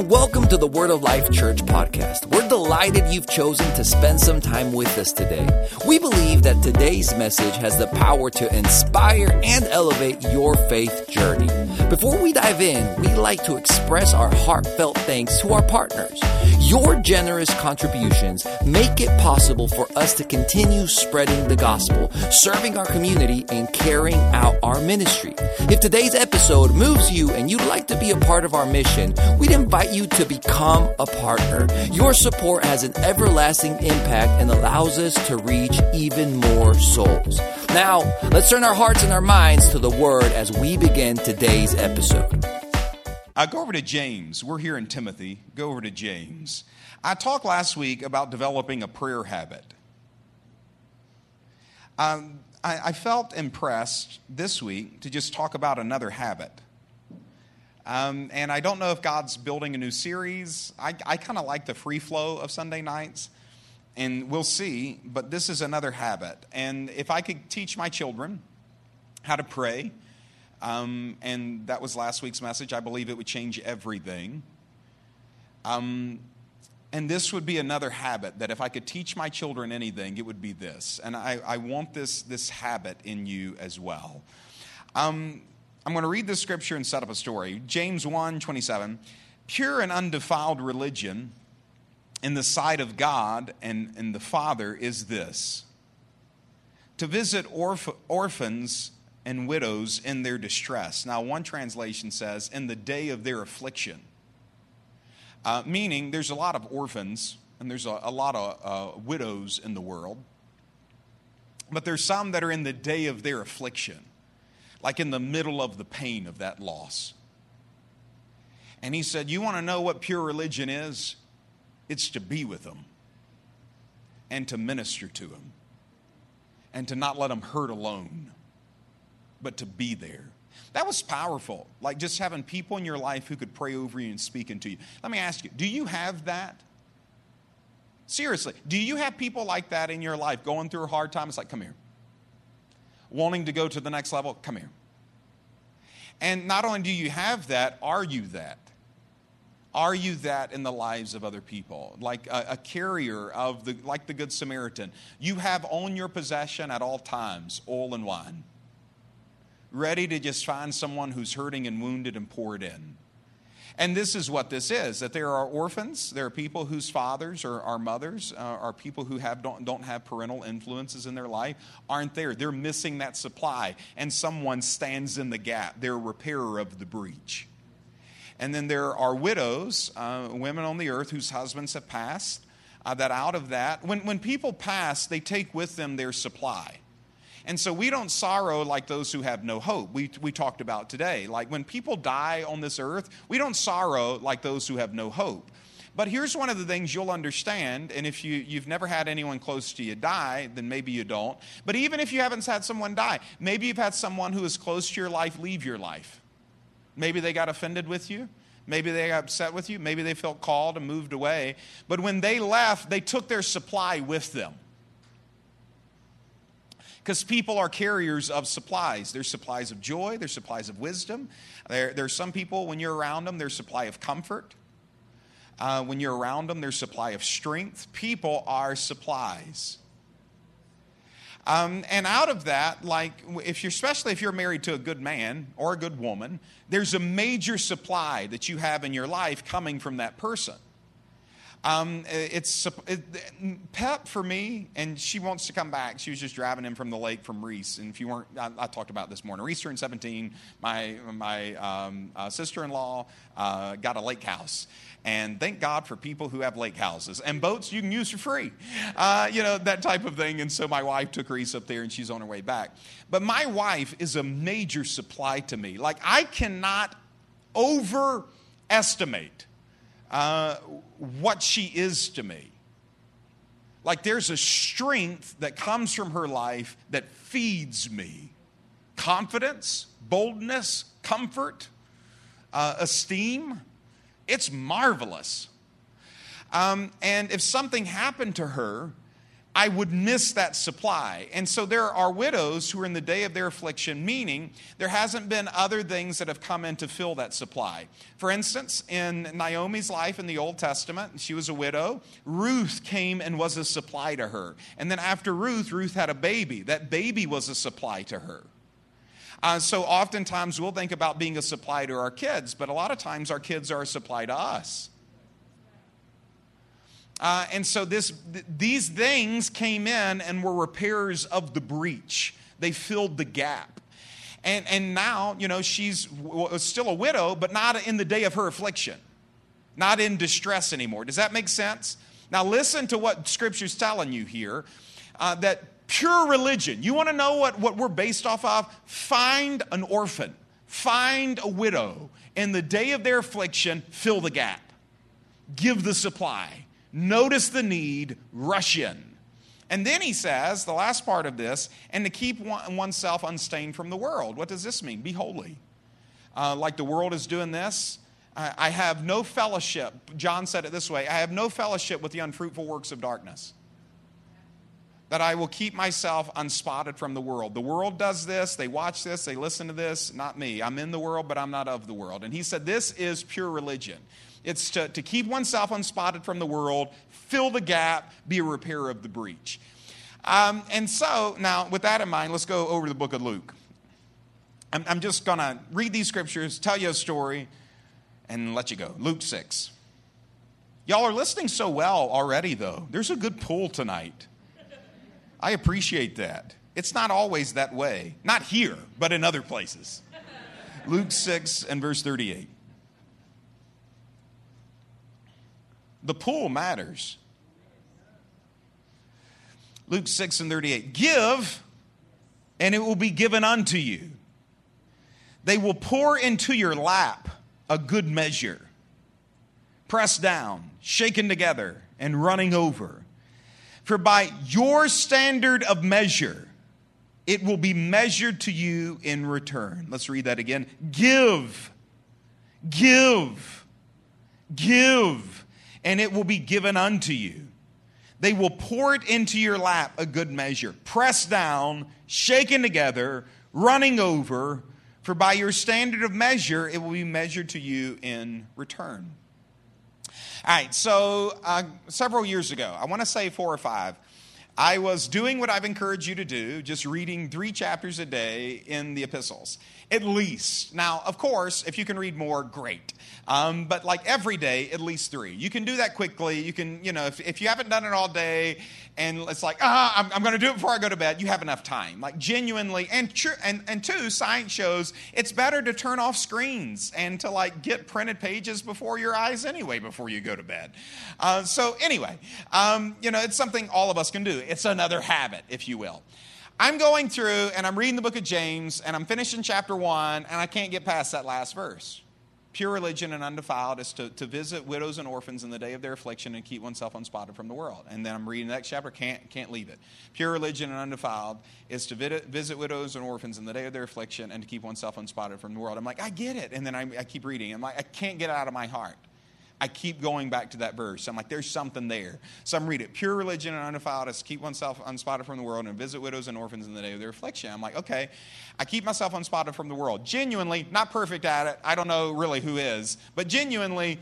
and welcome to the Word of Life Church podcast. We're delighted you've chosen to spend some time with us today. We believe that today's message has the power to inspire and elevate your faith journey. Before we dive in, we'd like to express our heartfelt thanks to our partners. Your generous contributions make it possible for us to continue spreading the gospel, serving our community, and carrying out our ministry. If today's episode moves you and you'd like to be a part of our mission, we'd invite you to become a partner. Your support has an everlasting impact and allows us to reach even more souls. Now, let's turn our hearts and our minds to the Word as we begin today's episode. I go over to James. We're here in Timothy. Go over to James. I talked last week about developing a prayer habit. Um, I, I, felt impressed this week to just talk about another habit. Um, and I don't know if God's building a new series. I, I kind of like the free flow of Sunday nights, and we'll see. But this is another habit. And if I could teach my children how to pray, um, and that was last week's message. I believe it would change everything. Um, and this would be another habit that if I could teach my children anything, it would be this. And I, I want this, this habit in you as well. Um, I'm going to read this scripture and set up a story. James 1 27. Pure and undefiled religion in the sight of God and, and the Father is this to visit orph- orphans and widows in their distress. Now, one translation says, in the day of their affliction. Uh, meaning, there's a lot of orphans and there's a, a lot of uh, widows in the world. But there's some that are in the day of their affliction, like in the middle of the pain of that loss. And he said, You want to know what pure religion is? It's to be with them and to minister to them and to not let them hurt alone but to be there. That was powerful. Like just having people in your life who could pray over you and speak into you. Let me ask you do you have that? Seriously, do you have people like that in your life going through a hard time? It's like, come here. Wanting to go to the next level? Come here. And not only do you have that, are you that? Are you that in the lives of other people? Like a, a, carrier of the, like the Good Samaritan. You have on your possession at all times oil and wine ready to just find someone who's hurting and wounded and pour it in. And this is what this is that there are orphans, there are people whose fathers or, or mothers uh, are people who have, don't, don't have parental influences in their life, aren't there. They're missing that supply, and someone stands in the gap. They're a repairer of the breach. And then there are widows, uh, women on the earth whose husbands have passed, uh, that out of that, when, when people pass, they take with them their supply. And so we don't sorrow like those who have no hope. We, we talked about today. Like when people die on this earth, we don't sorrow like those who have no hope. But here's one of the things you'll understand, and if you, you've never had anyone close to you die, then maybe you don't. But even if you haven't had someone die, maybe you've had someone who is close to your life leave your life. Maybe they got offended with you. Maybe they got upset with you. Maybe they felt called and moved away. But when they left, they took their supply with them because people are carriers of supplies. There's supplies of joy, there's supplies of wisdom. There, there's some people, when you're around them, there's supply of comfort. Uh, when you're around them, there's supply of strength. People are supplies. Um, and out of that, like if you're, especially if you're married to a good man or a good woman, there's a major supply that you have in your life coming from that person. Um, it's it, Pep for me, and she wants to come back. She was just driving in from the lake from Reese, and if you weren't, I, I talked about this morning. Reese turned 17. My my um, uh, sister-in-law uh, got a lake house, and thank God for people who have lake houses and boats you can use for free, uh, you know that type of thing. And so my wife took Reese up there, and she's on her way back. But my wife is a major supply to me. Like I cannot overestimate uh, what she is to me. Like there's a strength that comes from her life that feeds me confidence, boldness, comfort, uh, esteem. It's marvelous. Um, and if something happened to her, I would miss that supply. And so there are widows who are in the day of their affliction, meaning there hasn't been other things that have come in to fill that supply. For instance, in Naomi's life in the Old Testament, she was a widow. Ruth came and was a supply to her. And then after Ruth, Ruth had a baby. That baby was a supply to her. Uh, so oftentimes we'll think about being a supply to our kids, but a lot of times our kids are a supply to us. Uh, and so this, th- these things came in and were repairs of the breach. They filled the gap. And, and now, you know, she's w- still a widow, but not in the day of her affliction, not in distress anymore. Does that make sense? Now, listen to what Scripture's telling you here uh, that pure religion, you want to know what, what we're based off of? Find an orphan, find a widow. In the day of their affliction, fill the gap, give the supply notice the need, rush in. And then he says, the last part of this, and to keep one, oneself unstained from the world. What does this mean? Be holy. Uh, like the world is doing this. I, I have no fellowship. John said it this way I have no fellowship with the unfruitful works of darkness. That I will keep myself unspotted from the world. The world does this, they watch this, they listen to this, not me. I'm in the world, but I'm not of the world. And he said, This is pure religion. It's to, to keep oneself unspotted from the world, fill the gap, be a repairer of the breach. Um, and so, now with that in mind, let's go over the book of Luke. I'm, I'm just going to read these scriptures, tell you a story, and let you go. Luke 6. Y'all are listening so well already, though. There's a good pull tonight. I appreciate that. It's not always that way. Not here, but in other places. Luke 6 and verse 38. The pool matters. Luke 6 and 38. Give, and it will be given unto you. They will pour into your lap a good measure, pressed down, shaken together, and running over. For by your standard of measure, it will be measured to you in return. Let's read that again. Give, give, give and it will be given unto you. They will pour it into your lap a good measure, pressed down, shaken together, running over, for by your standard of measure, it will be measured to you in return. All right, so uh, several years ago, I want to say four or five, I was doing what I've encouraged you to do, just reading three chapters a day in the epistles, at least. Now, of course, if you can read more, great. Um, but like every day, at least three. You can do that quickly. You can, you know, if, if you haven't done it all day and it's like, ah, I'm, I'm going to do it before I go to bed, you have enough time. Like genuinely, and, tr- and, and two, science shows it's better to turn off screens and to like get printed pages before your eyes anyway before you go to bed. Uh, so anyway, um, you know, it's something all of us can do. It's another habit, if you will. I'm going through and I'm reading the book of James and I'm finishing chapter one and I can't get past that last verse. Pure religion and undefiled is to, to visit widows and orphans in the day of their affliction and keep oneself unspotted from the world. And then I'm reading the next chapter, can't, can't leave it. Pure religion and undefiled is to visit, visit widows and orphans in the day of their affliction and to keep oneself unspotted from the world. I'm like, I get it. And then I, I keep reading. I'm like, I can't get it out of my heart. I keep going back to that verse. I'm like, there's something there. Some I'm it. Pure religion and undefiled is keep oneself unspotted from the world and visit widows and orphans in the day of their affliction. I'm like, okay, I keep myself unspotted from the world. Genuinely, not perfect at it. I don't know really who is, but genuinely,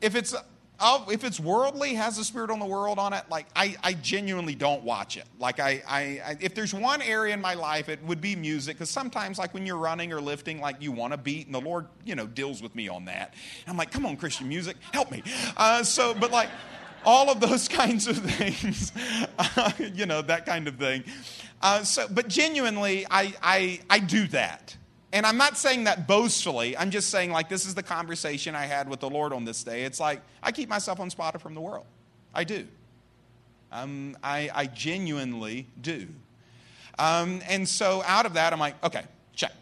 if it's I'll, if it's worldly, has the spirit on the world on it, like I, I genuinely don't watch it. Like I, I, I, if there's one area in my life, it would be music. Because sometimes, like when you're running or lifting, like you want to beat, and the Lord, you know, deals with me on that. And I'm like, come on, Christian music, help me. Uh, so, but like all of those kinds of things, uh, you know, that kind of thing. Uh, so, but genuinely, I, I, I do that. And I'm not saying that boastfully. I'm just saying, like, this is the conversation I had with the Lord on this day. It's like, I keep myself unspotted from the world. I do. Um, I, I genuinely do. Um, and so out of that, I'm like, okay, check.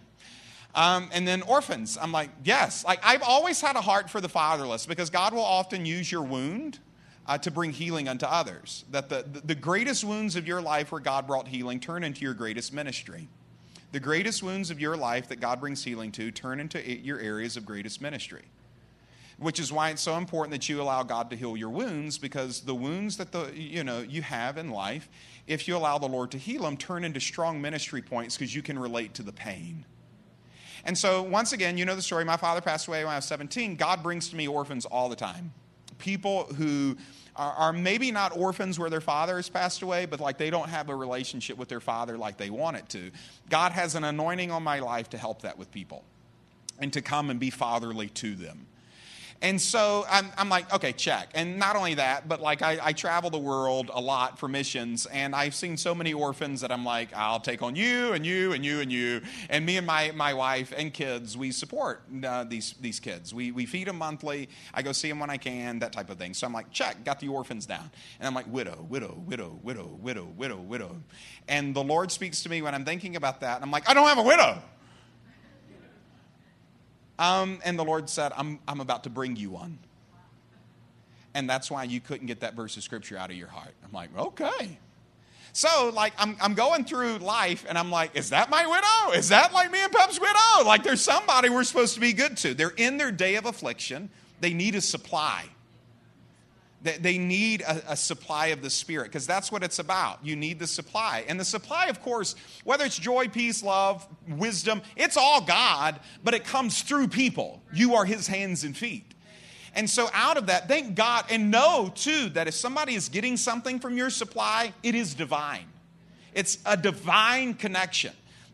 Um, and then orphans, I'm like, yes. Like, I've always had a heart for the fatherless because God will often use your wound uh, to bring healing unto others. That the, the greatest wounds of your life where God brought healing turn into your greatest ministry. The greatest wounds of your life that God brings healing to turn into your areas of greatest ministry. which is why it's so important that you allow God to heal your wounds because the wounds that the you know you have in life if you allow the Lord to heal them turn into strong ministry points because you can relate to the pain. And so once again, you know the story. My father passed away when I was 17. God brings to me orphans all the time. People who are, are maybe not orphans where their father has passed away, but like they don't have a relationship with their father like they want it to. God has an anointing on my life to help that with people and to come and be fatherly to them. And so I'm, I'm, like, okay, check. And not only that, but like I, I, travel the world a lot for missions, and I've seen so many orphans that I'm like, I'll take on you and you and you and you. And me and my, my wife and kids, we support uh, these, these kids. We, we feed them monthly. I go see them when I can, that type of thing. So I'm like, check, got the orphans down. And I'm like, widow, widow, widow, widow, widow, widow, widow. And the Lord speaks to me when I'm thinking about that. And I'm like, I don't have a widow. Um, and the Lord said, I'm, I'm about to bring you one. And that's why you couldn't get that verse of scripture out of your heart. I'm like, okay. So, like, I'm, I'm going through life and I'm like, is that my widow? Is that like me and Pep's widow? Like, there's somebody we're supposed to be good to. They're in their day of affliction, they need a supply. They need a, a supply of the Spirit because that's what it's about. You need the supply. And the supply, of course, whether it's joy, peace, love, wisdom, it's all God, but it comes through people. You are His hands and feet. And so, out of that, thank God and know too that if somebody is getting something from your supply, it is divine. It's a divine connection.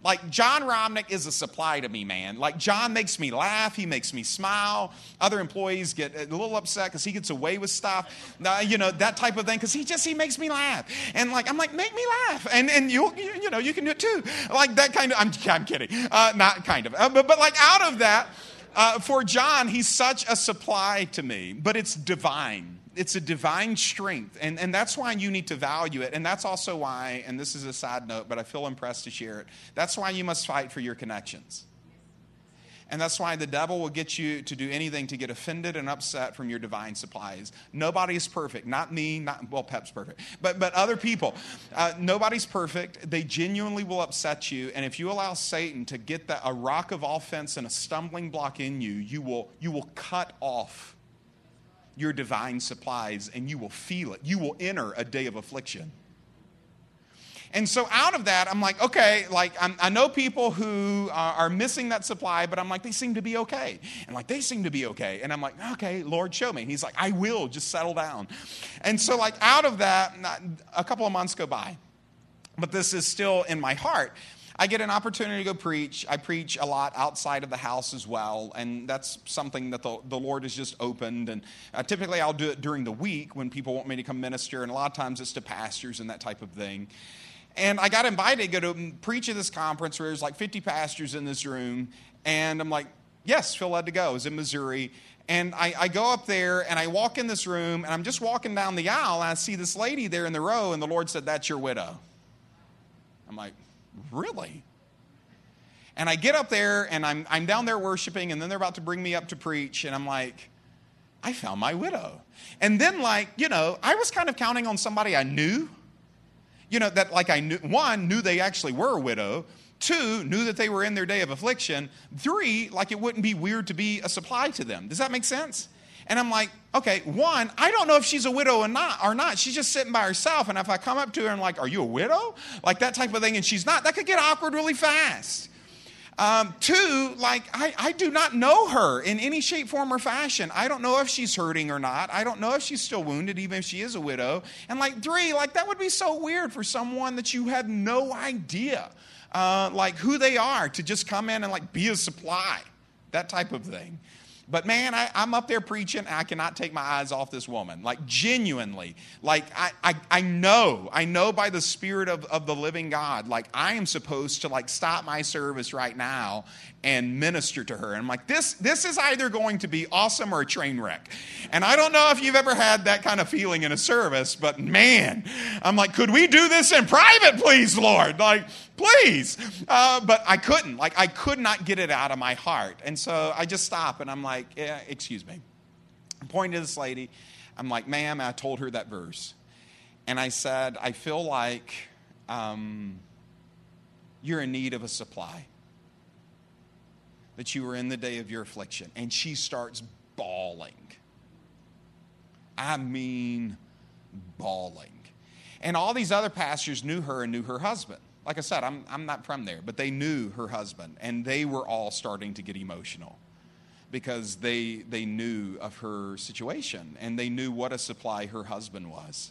Like John Romnick is a supply to me, man. Like John makes me laugh, he makes me smile. Other employees get a little upset because he gets away with stuff, uh, you know, that type of thing. Because he just he makes me laugh, and like I'm like, make me laugh, and and you you know you can do it too. Like that kind of. I'm I'm kidding, uh, not kind of, uh, but but like out of that. Uh, for John, he's such a supply to me, but it's divine it's a divine strength and, and that's why you need to value it and that's also why and this is a side note but i feel impressed to share it that's why you must fight for your connections and that's why the devil will get you to do anything to get offended and upset from your divine supplies. Nobody is perfect. Not me, not, well, Pep's perfect, but, but other people. Uh, nobody's perfect. They genuinely will upset you. And if you allow Satan to get that, a rock of offense and a stumbling block in you, you will, you will cut off your divine supplies and you will feel it. You will enter a day of affliction. And so out of that, I'm like, okay, like I'm, i know people who are, missing that supply, but I'm like, they seem to be okay. And like, they seem to be okay. And I'm like, okay, Lord, show me. And he's like, I will, just settle down. And so, like, out of that, a couple of months go by, but this is still in my heart. I get an opportunity to go preach. I preach a lot outside of the house as well, and that's something that the, the Lord has just opened. And uh, typically, I'll do it during the week when people want me to come minister, and a lot of times it's to pastors and that type of thing. And I got invited to go to preach at this conference where there's like 50 pastors in this room, and I'm like, yes, feel led to go. It's in Missouri. And I, I, go up there and I walk in this room and I'm just walking down the aisle and I see this lady there in the row, and the Lord said, That's your widow. I'm like, Really? And I get up there and I'm, I'm down there worshiping, and then they're about to bring me up to preach, and I'm like, I found my widow. And then, like, you know, I was kind of counting on somebody I knew. You know, that like I knew, one, knew they actually were a widow. Two, knew that they were in their day of affliction. Three, like it wouldn't be weird to be a supply to them. Does that make sense? And I'm like, okay, one, I don't know if she's a widow or not, or not. She's just sitting by herself. And if I come up to her and like, are you a widow? Like that type of thing, and she's not, that could get awkward really fast. Um, two, like, I, I do not know her in any shape, form, or fashion. I don't know if she's hurting or not. I don't know if she's still wounded, even if she is a widow. And like, three, like, that would be so weird for someone that you had no idea, uh, like, who they are to just come in and like be a supply, that type of thing. But man, I, am up there preaching, and I cannot take my eyes off this woman. Like, genuinely. Like, I, I, I know, I know by the Spirit of, of the living God, like, I am supposed to, like, stop my service right now and minister to her. And I'm like, this, this is either going to be awesome or a train wreck. And I don't know if you've ever had that kind of feeling in a service, but man, I'm like, could we do this in private, please, Lord? Like, please. Uh, but I couldn't. Like, I could not get it out of my heart. And so I just stop and I'm like, yeah, excuse me. I'm pointing to this lady. I'm like, ma'am, I told her that verse. And I said, I feel like um, you're in need of a supply that you were in the day of your affliction. And she starts bawling. I mean, bawling. And all these other pastors knew her and knew her husband. Like I said, I'm, I'm not from there, but they knew her husband, and they were all starting to get emotional because they, they knew of her situation and they knew what a supply her husband was.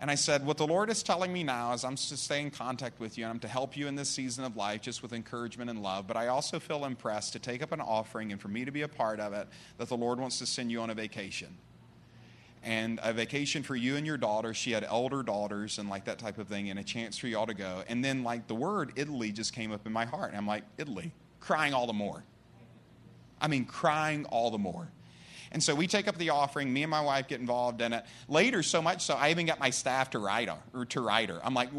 And I said, What the Lord is telling me now is I'm to stay in contact with you and I'm to help you in this season of life just with encouragement and love. But I also feel impressed to take up an offering and for me to be a part of it that the Lord wants to send you on a vacation. And a vacation for you and your daughter. She had elder daughters and like that type of thing, and a chance for y'all to go. And then, like, the word Italy just came up in my heart. And I'm like, Italy, crying all the more. I mean, crying all the more. And so we take up the offering. Me and my wife get involved in it. Later, so much so, I even got my staff to write her. To write her. I'm like,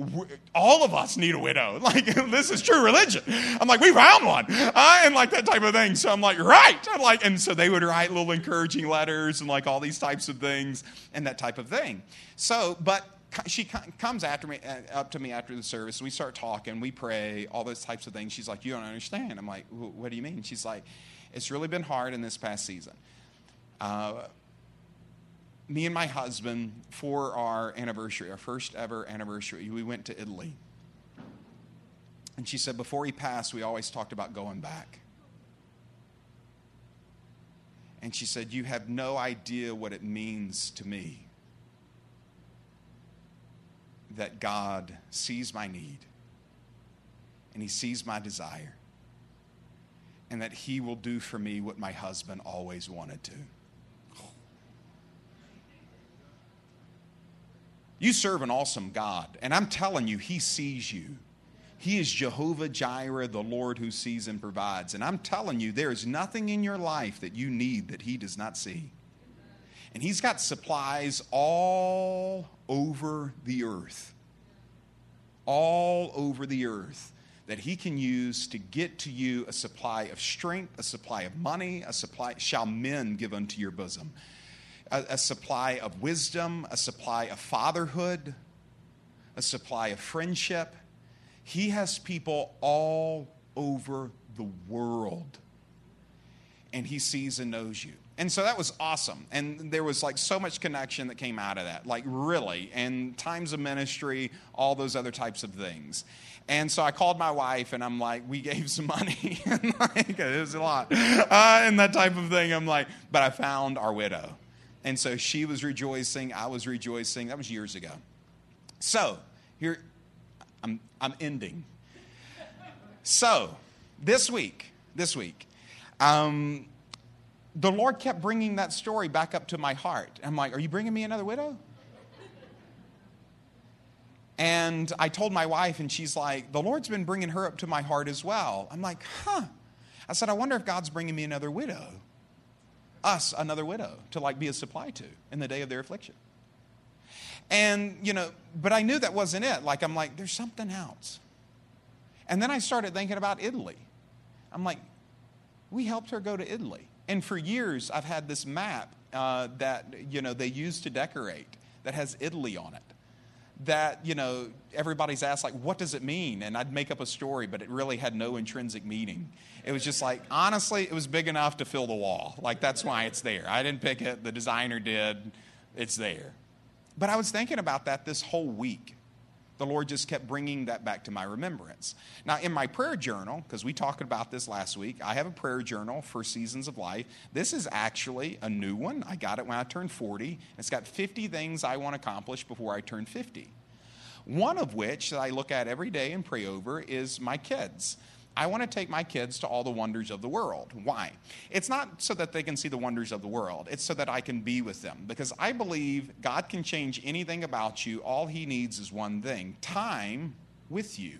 all of us need a widow. Like, this is true religion. I'm like, we found one. Uh, and like that type of thing. So I'm like, right. I'm like, and so they would write little encouraging letters and like all these types of things and that type of thing. So, but she comes after me uh, up to me after the service and we start talking we pray all those types of things she's like you don't understand i'm like what do you mean she's like it's really been hard in this past season uh, me and my husband, for our anniversary, our first ever anniversary, we went to Italy. And she said, before he passed, we always talked about going back. And she said, You have no idea what it means to me that God sees my need and he sees my desire and that he will do for me what my husband always wanted to. You serve an awesome God, and I'm telling you, He sees you. He is Jehovah Jireh, the Lord who sees and provides. And I'm telling you, there is nothing in your life that you need that He does not see. And He's got supplies all over the earth. All over the earth that He can use to get to you a supply of strength, a supply of money, a supply, shall men give unto your bosom a, a supply of wisdom, a supply of fatherhood, a supply of friendship. He has people all over the world. And he sees and knows you. And so that was awesome. And there was like so much connection that came out of that, like really, and times of ministry, all those other types of things. And so I called my wife and I'm like, we gave some money. and like, it was a lot. Uh, and that type of thing. I'm like, but I found our widow. And so she was rejoicing, I was rejoicing. That was years ago. So, here, I'm, I'm ending. So, this week, this week, um, the Lord kept bringing that story back up to my heart. I'm like, Are you bringing me another widow? And I told my wife, and she's like, The Lord's been bringing her up to my heart as well. I'm like, Huh. I said, I wonder if God's bringing me another widow us another widow to like be a supply to in the day of their affliction. And, you know, but I knew that wasn't it. Like, I'm like, there's something else. And then I started thinking about Italy. I'm like, we helped her go to Italy. And for years, I've had this map uh, that, you know, they use to decorate that has Italy on it that you know everybody's asked like what does it mean? And i'd make up a story but it really had no intrinsic meaning. It was just like honestly it was big enough to fill the wall. Like that's why it's there. I didn't pick it. The designer did. It's there. But i was thinking about that this whole week the Lord just kept bringing that back to my remembrance. Now, in my prayer journal, because we talked about this last week, I have a prayer journal for seasons of life. This is actually a new one. I got it when I turned 40. It's got 50 things I want to accomplish before I turn 50. One of which that I look at every day and pray over is my kids. I want to take my kids to all the wonders of the world. Why? It's not so that they can see the wonders of the world, it's so that I can be with them. Because I believe God can change anything about you. All He needs is one thing time with you.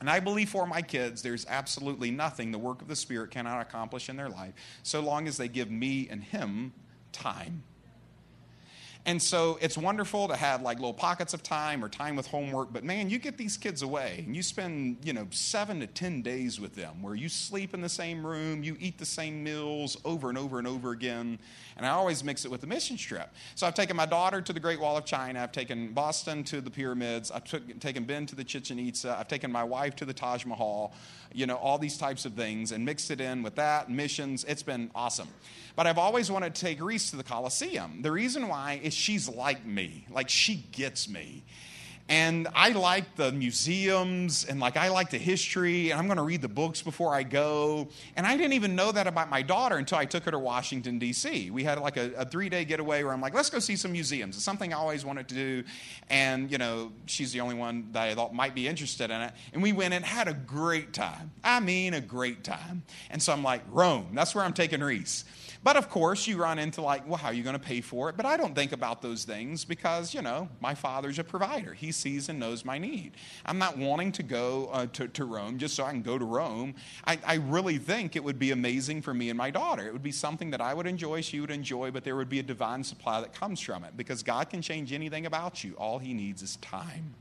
And I believe for my kids, there's absolutely nothing the work of the Spirit cannot accomplish in their life so long as they give me and Him time. And so it's wonderful to have like little pockets of time or time with homework, but man, you get these kids away and you spend, you know, seven to 10 days with them where you sleep in the same room, you eat the same meals over and over and over again. And I always mix it with the mission trip. So I've taken my daughter to the Great Wall of China, I've taken Boston to the pyramids, I've took, taken Ben to the Chichen Itza, I've taken my wife to the Taj Mahal, you know, all these types of things and mixed it in with that, missions. It's been awesome. But I've always wanted to take Reese to the Coliseum. The reason why is she's like me, like she gets me. And I like the museums and like I like the history, and I'm going to read the books before I go. And I didn't even know that about my daughter until I took her to Washington, D.C. We had like a, a three day getaway where I'm like, let's go see some museums. It's something I always wanted to do. And, you know, she's the only one that I thought might be interested in it. And we went and had a great time. I mean, a great time. And so I'm like, Rome, that's where I'm taking Reese. But of course, you run into like, well, how are you going to pay for it? But I don't think about those things because, you know, my father's a provider. He sees and knows my need. I'm not wanting to go uh, to, to Rome just so I can go to Rome. I, I really think it would be amazing for me and my daughter. It would be something that I would enjoy, she would enjoy, but there would be a divine supply that comes from it because God can change anything about you. All He needs is time.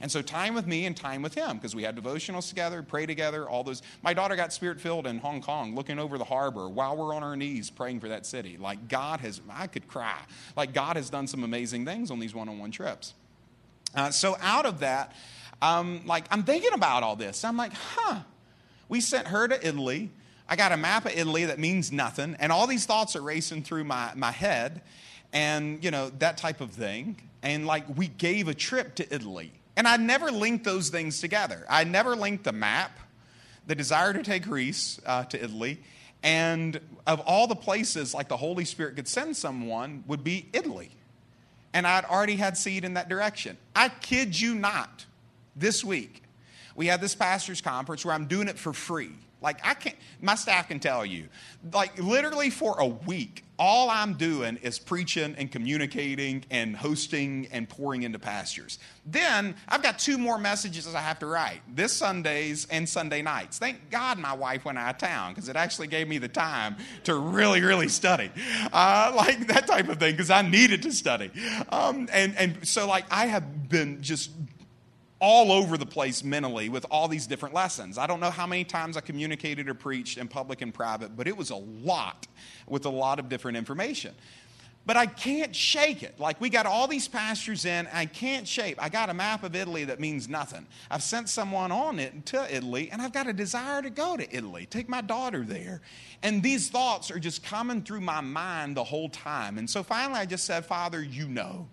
And so time with me and time with him because we had devotionals together, pray together, all those. My daughter got spirit filled in Hong Kong, looking over the harbor while we're on our knees praying for that city. Like God has, I could cry. Like God has done some amazing things on these one on one trips. Uh, so out of that, um, like I'm thinking about all this. I'm like, huh. We sent her to Italy. I got a map of Italy that means nothing, and all these thoughts are racing through my, my head, and you know, that type of thing. And like we gave a trip to Italy and I never linked those things together. I never linked the map, the desire to take Reese uh, to Italy, and of all the places like the Holy Spirit could send someone would be Italy. And I'd already had seed in that direction. I kid you not, this week, we had this pastor's conference where I'm doing it for free. Like, I can't, my staff can tell you, like, literally for a week, all I'm doing is preaching and communicating and hosting and pouring into pastures. Then I've got two more messages I have to write this Sundays and Sunday nights. Thank God my wife went out of town because it actually gave me the time to really, really study. Uh, like that type of thing because I needed to study. Um, and, and so, like, I have been just all over the place mentally with all these different lessons. I don't know how many times I communicated or preached in public and private, but it was a lot with a lot of different information. But I can't shake it. Like, we got all these pastures in, I can't shape. I got a map of Italy that means nothing. I've sent someone on it to Italy, and I've got a desire to go to Italy, take my daughter there. And these thoughts are just coming through my mind the whole time. And so finally, I just said, Father, you know.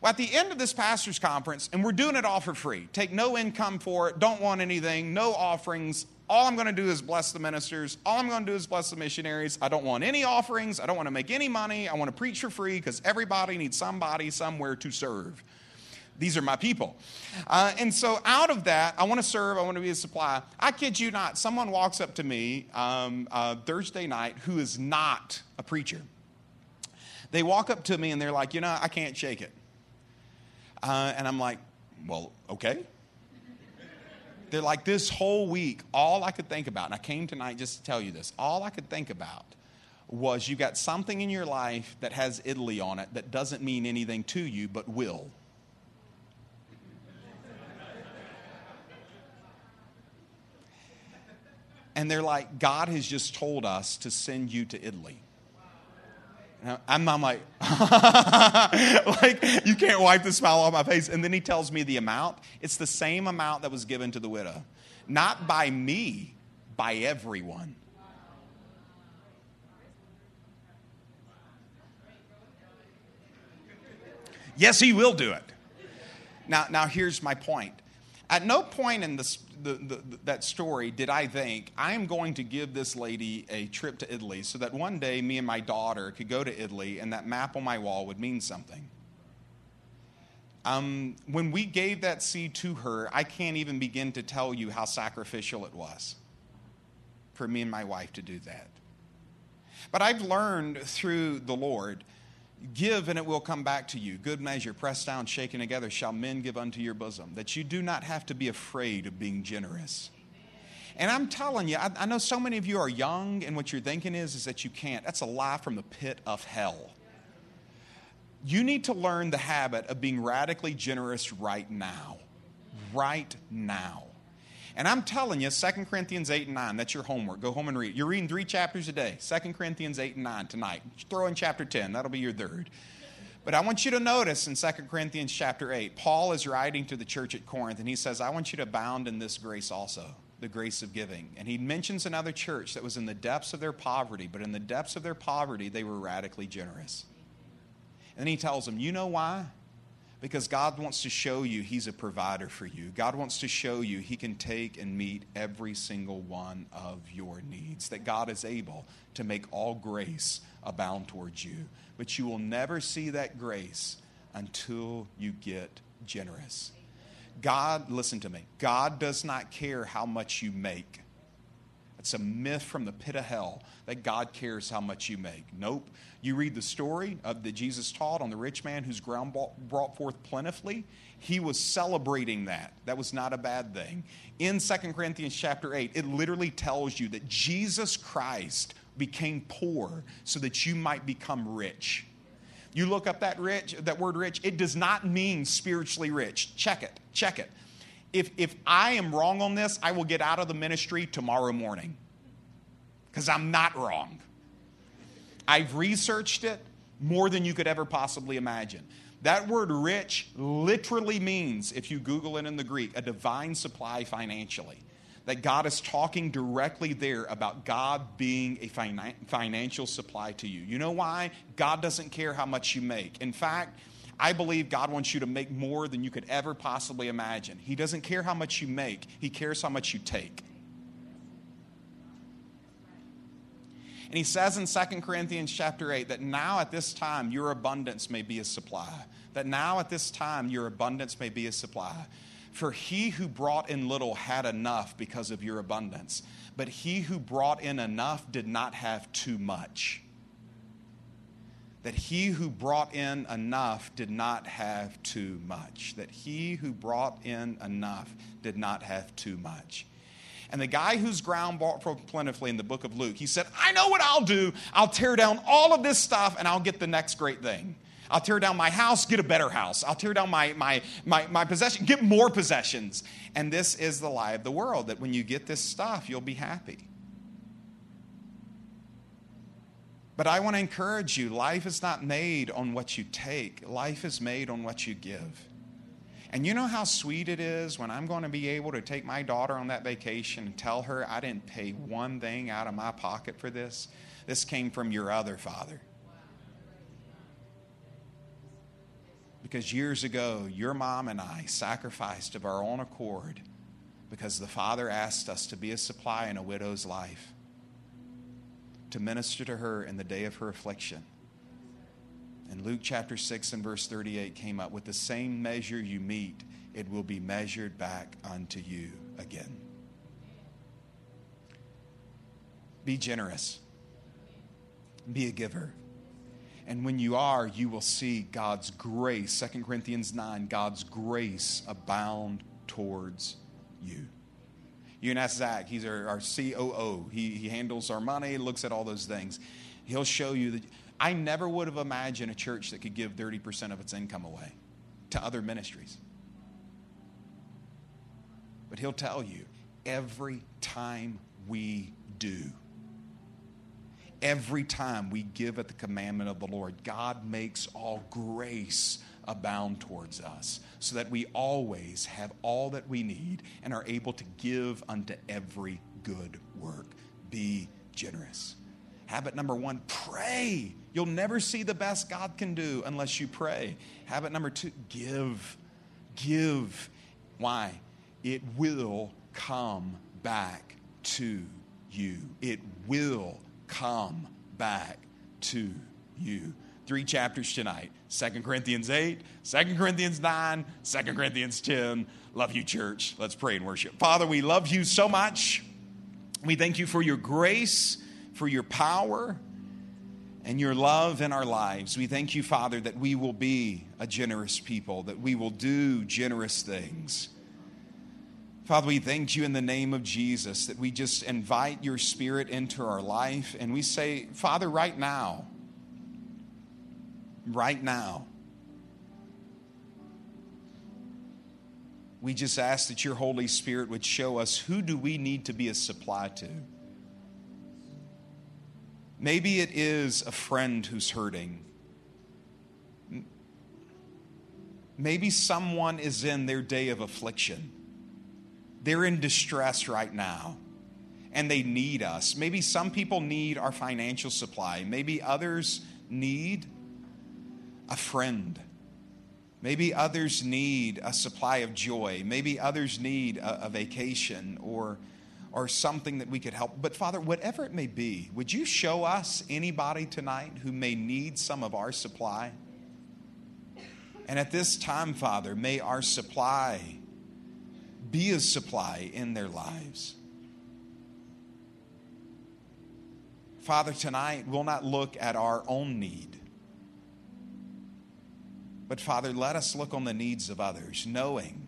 Well, at the end of this pastor's conference, and we're doing it all for free, take no income for it, don't want anything, no offerings. All I'm going to do is bless the ministers. All I'm going to do is bless the missionaries. I don't want any offerings. I don't want to make any money. I want to preach for free because everybody needs somebody somewhere to serve. These are my people. Uh, and so, out of that, I want to serve, I want to be a supply. I kid you not, someone walks up to me um, uh, Thursday night who is not a preacher. They walk up to me and they're like, you know, I can't shake it. Uh, and I'm like, well, okay. They're like, this whole week, all I could think about, and I came tonight just to tell you this, all I could think about was you got something in your life that has Italy on it that doesn't mean anything to you, but will. And they're like, God has just told us to send you to Italy. I'm, I'm like, like, you can't wipe the smile off my face. And then he tells me the amount. It's the same amount that was given to the widow. Not by me, by everyone. Yes, he will do it. Now, now here's my point. At no point in this the, the, that story did I think, I am going to give this lady a trip to Italy so that one day me and my daughter could go to Italy and that map on my wall would mean something. Um, when we gave that seed to her, I can't even begin to tell you how sacrificial it was for me and my wife to do that. But I've learned through the Lord Give and it will come back to you. Good measure, pressed down, shaken together, shall men give unto your bosom. That you do not have to be afraid of being generous. And I'm telling you, I, I, know so many of you are young, and what you're thinking is, is that you can't. That's a lie from the pit of hell. You need to learn the habit of being radically generous right now. Right now. And I'm telling you, 2 Corinthians 8 and 9, that's your homework. Go home and read. You're reading three chapters a day 2 Corinthians 8 and 9 tonight. Throw in chapter 10, that'll be your third. But I want you to notice in 2 Corinthians chapter 8, Paul is writing to the church at Corinth, and he says, I want you to abound in this grace also, the grace of giving. And he mentions another church that was in the depths of their poverty, but in the depths of their poverty, they were radically generous. And he tells them, You know why? Because God wants to show you He's a provider for you. God wants to show you He can take and meet every single one of your needs, that God is able to make all grace abound towards you. But you will never see that grace until you get generous. God, listen to me, God does not care how much you make. It's a myth from the pit of hell that God cares how much you make. Nope. You read the story of that Jesus taught on the rich man whose ground brought forth plentifully. He was celebrating that. That was not a bad thing. In 2 Corinthians chapter 8, it literally tells you that Jesus Christ became poor so that you might become rich. You look up that rich, that word rich, it does not mean spiritually rich. Check it. Check it. If if I am wrong on this, I will get out of the ministry tomorrow morning. Cuz I'm not wrong. I've researched it more than you could ever possibly imagine. That word rich literally means, if you Google it in the Greek, a divine supply financially. That God is talking directly there about God being a financial supply to you. You know why? God doesn't care how much you make. In fact, I believe God wants you to make more than you could ever possibly imagine. He doesn't care how much you make, He cares how much you take. And he says in 2 Corinthians chapter 8 that now at this time your abundance may be a supply. That now at this time your abundance may be a supply. For he who brought in little had enough because of your abundance, but he who brought in enough did not have too much. That he who brought in enough did not have too much. That he who brought in enough did not have too much. And the guy whose ground bought plentifully in the book of Luke, he said, I know what I'll do. I'll tear down all of this stuff and I'll get the next great thing. I'll tear down my house, get a better house. I'll tear down my, my, my, my possession, get more possessions. And this is the lie of the world that when you get this stuff, you'll be happy. But I want to encourage you life is not made on what you take, life is made on what you give. And you know how sweet it is when I'm going to be able to take my daughter on that vacation and tell her I didn't pay one thing out of my pocket for this? This came from your other father. Because years ago, your mom and I sacrificed of our own accord because the Father asked us to be a supply in a widow's life, to minister to her in the day of her affliction. And Luke chapter 6 and verse 38 came up with the same measure you meet, it will be measured back unto you again. Be generous, be a giver. And when you are, you will see God's grace, 2 Corinthians 9, God's grace abound towards you. You can ask Zach, he's our, our COO. He, he handles our money, looks at all those things. He'll show you that I never would have imagined a church that could give 30% of its income away to other ministries. But he'll tell you every time we do, every time we give at the commandment of the Lord, God makes all grace abound towards us so that we always have all that we need and are able to give unto every good work. Be generous. Habit number one pray. You'll never see the best God can do unless you pray. Habit number two give. Give. Why? It will come back to you. It will come back to you. Three chapters tonight 2 Corinthians 8, 2 Corinthians 9, 2 Corinthians 10. Love you, church. Let's pray and worship. Father, we love you so much. We thank you for your grace for your power and your love in our lives. We thank you, Father, that we will be a generous people, that we will do generous things. Father, we thank you in the name of Jesus that we just invite your spirit into our life and we say, Father, right now, right now. We just ask that your Holy Spirit would show us who do we need to be a supply to. Maybe it is a friend who's hurting. Maybe someone is in their day of affliction. They're in distress right now and they need us. Maybe some people need our financial supply. Maybe others need a friend. Maybe others need a supply of joy. Maybe others need a, a, vacation or, or something that we could help. But Father, whatever it may be, would you show us anybody tonight who may need some of our supply? And at this time, Father, may our supply be a supply in their lives. Father, tonight we'll not look at our own need. But Father, let us look on the needs of others, knowing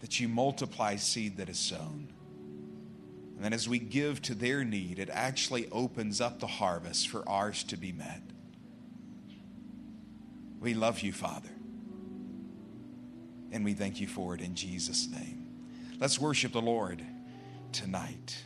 that you multiply seed that is sown. And then as we give to their need, it actually opens up the harvest for ours to be met. We love you, Father. And we thank you for it in Jesus' name. Let's worship the Lord tonight.